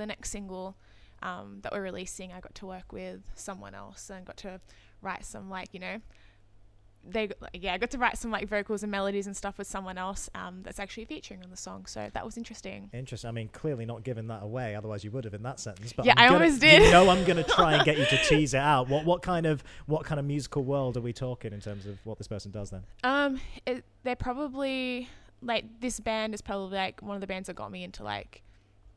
the next single um, that we're releasing, I got to work with someone else and got to write some like you know they yeah I got to write some like vocals and melodies and stuff with someone else um, that's actually featuring on the song. So that was interesting. Interesting. I mean, clearly not giving that away, otherwise you would have in that sentence. But Yeah, I'm I gonna- almost did. You know, I'm going to try and get you to tease it out. What what kind of what kind of musical world are we talking in terms of what this person does then? Um, it, they're probably like this band is probably like one of the bands that got me into like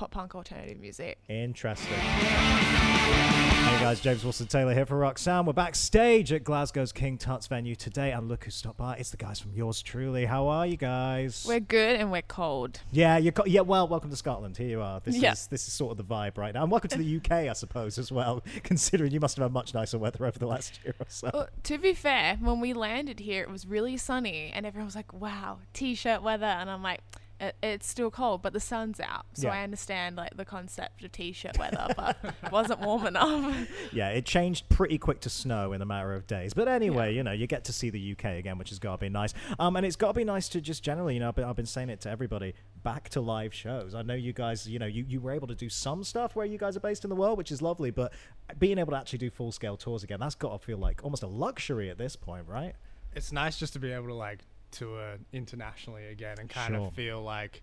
pop punk alternative music. Interesting. Hey guys, James Wilson Taylor here for Rock Sound. We're backstage at Glasgow's King Tut's venue today, and look who stopped by. It's the guys from Yours Truly. How are you guys? We're good and we're cold. yeah, you're co- yeah. Well, welcome to Scotland. Here you are. This Yeah. is this is sort of the vibe right now, and welcome to the UK, I suppose, as well. Considering you must have had much nicer weather over the last year or so. Well, to be fair, when we landed here, it was really sunny, and everyone was like, "Wow, t-shirt weather," and I'm like, it, "It's still cold, but the sun's out." So Yeah. I understand like the concept of t-shirt weather, but it wasn't warm enough. Yeah, it changed pretty quick to snow in a matter of days. But anyway, Yeah. you know, you get to see the UK again, which has got to be nice. Um, and it's got to be nice to just generally, you know, I've been, I've been saying it to everybody, back to live shows. I know you guys, you know, you, you were able to do some stuff where you guys are based in the world, which is lovely. But being able to actually do full scale tours again, that's got to feel like almost a luxury at this point, right? it's nice just to be able to like tour internationally again and kind Sure. of feel like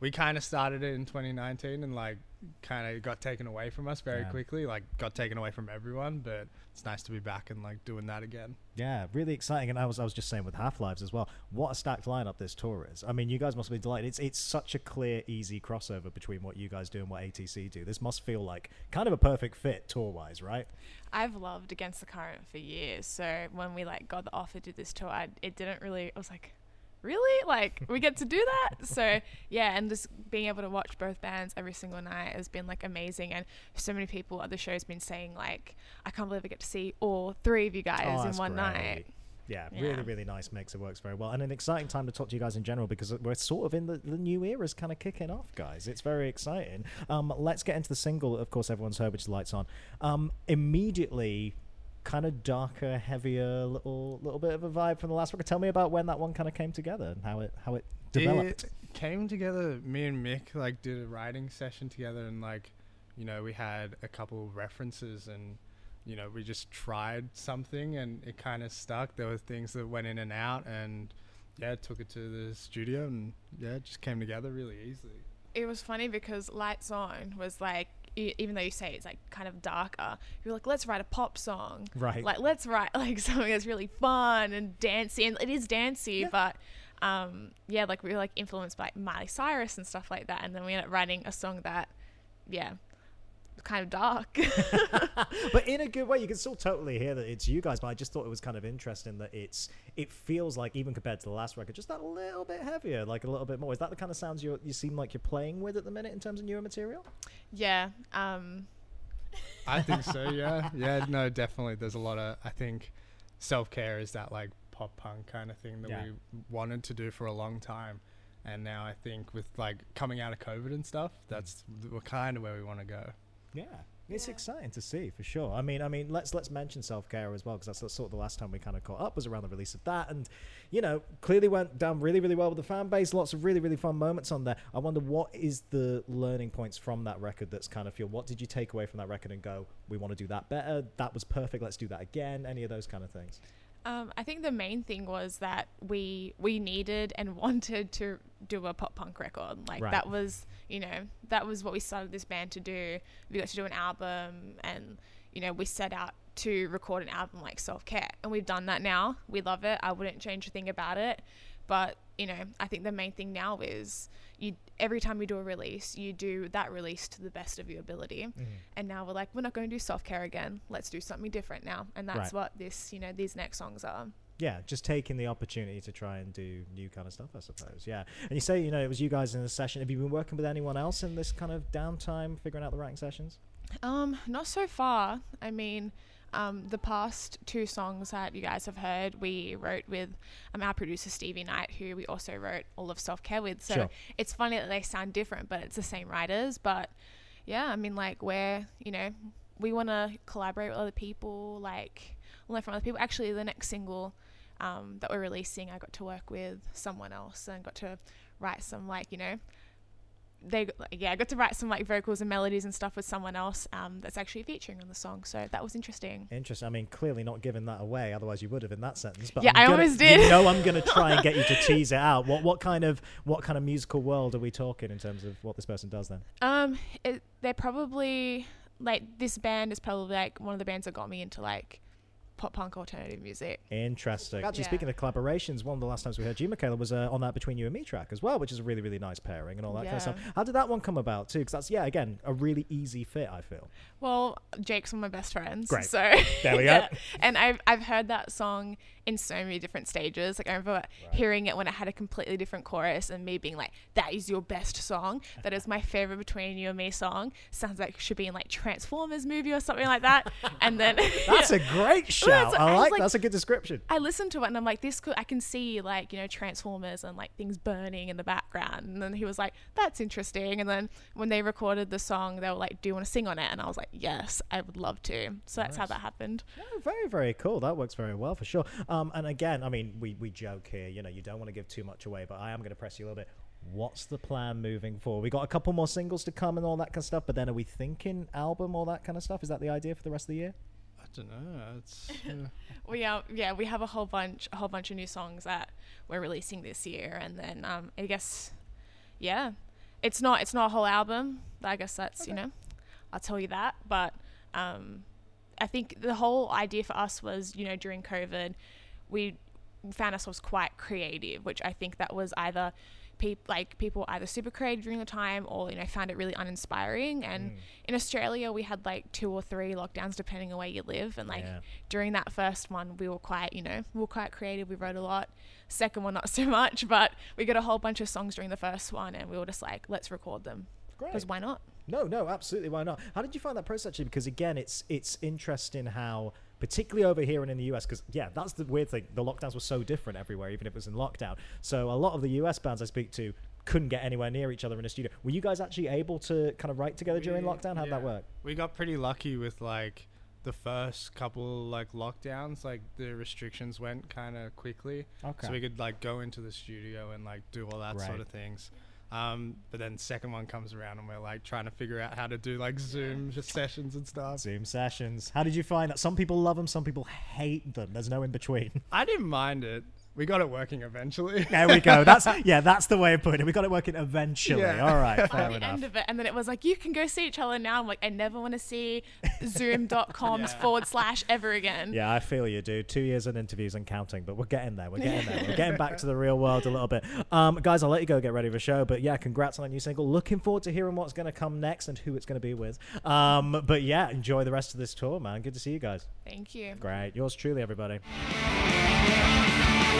we kind of started it in 2019 and like kind of got taken away from us very Yeah. quickly like got taken away from everyone but it's nice to be back and like doing that again Yeah, really exciting. And I was I was just saying with Half Lives as well. What a stacked lineup this tour is. I mean, you guys must be delighted. It's it's such a clear, easy crossover between what you guys do and what ATC do. This must feel like kind of a perfect fit tour wise, right? I've loved Against the Current for years, so when we like got the offer to do this tour, I, it didn't really. I was like, really? Like we get to do that? So yeah, and just being able to watch both bands every single night has been like amazing. And so many people at the show's been saying like, I can't believe I get to see all three of you guys Oh, in one great. night. Yeah, Yeah. really, really nice mix. It works very well. And an exciting time to talk to you guys in general because we're sort of in the, the new era is kind of kicking off, guys. It's very exciting. Um, let's get into the single, that of course, everyone's heard, which is Lights On. Um, immediately, kind of darker, heavier, little little bit of a vibe from the last record. Tell me about when that one kind of came together and how it how it developed. it came together me and mick like did a writing session together and like you know we had a couple of references and you know we just tried something and it kind of stuck there were things that went in and out and yeah took it to the studio and yeah it just came together really easily It was funny because Lights On was like, even though you say it's like kind of darker, you're like, let's write a pop song. Right. Like, let's write like something that's really fun and dancey. And it is dancey, but um, yeah, like we were like influenced by Miley Cyrus and stuff like that. And then we ended up writing a song that, yeah, kind of dark. but in a good way, you can still totally hear that it's you guys. But I just thought it was kind of interesting that it's it feels like even compared to the last record, just that little bit heavier, like a little bit more. Is that the kind of sounds you you seem like you're playing with at the minute in terms of newer material? yeah. Um, i think so yeah yeah no definitely there's a lot of i think self-care is that like pop punk kind of thing that Yeah. we wanted to do for a long time and now i think with like coming out of covid and stuff that's we're kind of where we want to go Yeah, it's Yeah. exciting to see for sure. I mean, I mean, let's let's mention self care as well because that's, that's sort of the last time we kind of caught up was around the release of that, and you know, clearly went down really really well with the fan base. Lots of really really fun moments on there. I wonder what is the learning points from that record that's kind of feel. What did you take away from that record and go, we want to do that better. That was perfect. Let's do that again. Any of those kind of things. Um, I think the main thing was that we we needed and wanted to do a pop punk record. Like Right. that was, you know, that was what we started this band to do. We got to do an album, and you know, we set out to record an album like Self Care, and we've done that now. We love it. I wouldn't change a thing about it. But you know, I think the main thing now is you. Every time you do a release, you do that release to the best of your ability. And now we're like, we're not going to do Self Care again. Let's do something different now. And that's Right. what this, you know, these next songs are. yeah, just taking the opportunity to try and do new kind of stuff, I suppose. Yeah, and you say you know it was you guys in the session. Have you been working with anyone else in this kind of downtime, figuring out the writing sessions? Um, not so far. I mean, um, the past two songs that you guys have heard, we wrote with um, our producer Stevie Knight, who we also wrote all of Self Care with. So Sure. it's funny that they sound different, but it's the same writers. But yeah, I mean, like we're, you know, we want to collaborate with other people, like learn from other people. Actually, the next single um, that we're releasing, I got to work with someone else and got to write some, like, you know, they yeah, I got to write some like vocals and melodies and stuff with someone else um, that's actually featuring on the song. So that was interesting. Interesting. I mean, clearly not giving that away, otherwise you would have in that sentence. But Yeah, I'm I gonna- almost did. You know, I'm going to try and get you to tease it out. What what kind of what kind of musical world are we talking in terms of what this person does then? Um, it, they're probably like this band is probably like one of the bands that got me into like pop punk alternative music. Interesting. Actually, Yeah. speaking of collaborations, one of the last times we heard you, Mikaila, was uh, on that Between You and Me track as well, which is a really, really nice pairing and all that kind of stuff. How did that one come about too? Because that's, yeah, again, a really easy fit, I feel. Well, Jake's one of my best friends. Great. So There we go. yeah. And I've I've heard that song in so many different stages. Like I remember hearing it when it had a completely different chorus and me being like, "That is your best song. That is my favorite Between You and Me song. Sounds like it should be in like Transformers movie or something like that." And then That's a great I I like, like- that's a good description. I listened to it and I'm like, this could I can see like you know Transformers and like things burning in the background. And then he was like, that's interesting. And then when they recorded the song, they were like, do you want to sing on it? And I was like, yes, I would love to. So that's how that happened. Oh, very, very cool. That works very well for sure. Um, and again, I mean, we, we joke here, you know, you don't want to give too much away, but I am going to press you a little bit. What's the plan moving forward? We got a couple more singles to come and all that kind of stuff, but then are we thinking album, all that kind of stuff? Is that the idea for the rest of the year? I don't know. It's uh, We are yeah, we have a whole bunch a whole bunch of new songs that we're releasing this year and then um I guess yeah. It's not it's not a whole album. I guess that's, you know, I'll tell you that. But um I think the whole idea for us was, you know, during COVID, we found ourselves quite creative, which I think that was either peop- like people either super creative during the time or you know found it really uninspiring and mm. in australia we had like two or three lockdowns depending on where you live and like Yeah. during that first one we were quite you know we were quite creative we wrote a lot second one not so much but we got a whole bunch of songs during the first one and we were just like let's record them Great. because why not No, no, absolutely. Why not? How did you find that process actually? Because again, it's it's interesting how, particularly over here and in the US, because yeah, that's the weird thing. The lockdowns were so different everywhere, even if it was in lockdown. So a lot of the US bands I speak to couldn't get anywhere near each other in a studio. Were you guys actually able to kind of write together during lockdown? How'd that work? We got pretty lucky with like the first couple like lockdowns. Like the restrictions went kind of quickly, Okay. so we could like go into the studio and like do all that sort of things. Um, but then second one comes around and we're like trying to figure out how to do like Zoom just sessions and stuff. Zoom sessions. How did you find that? Some people love them, some people hate them. There's no in between. I didn't mind it. We got it working eventually. there we go. That's yeah, that's the way of putting it. We got it working eventually. Yeah. All right, by fair the enough. end of it and then it was like you can go see each other now i'm like i never want to see zoom.com's Yeah. forward slash ever again Yeah, I feel you, dude. Two years in interviews and counting, but we're getting there. We're getting there. We're getting back to the real world a little bit. Um, guys, I'll let you go get ready for the show. But yeah, congrats on that new single. Looking forward to hearing what's going to come next and who it's going to be with. Um, but yeah, enjoy the rest of this tour, man. Good to see you guys. thank you Great. Yours truly, everybody.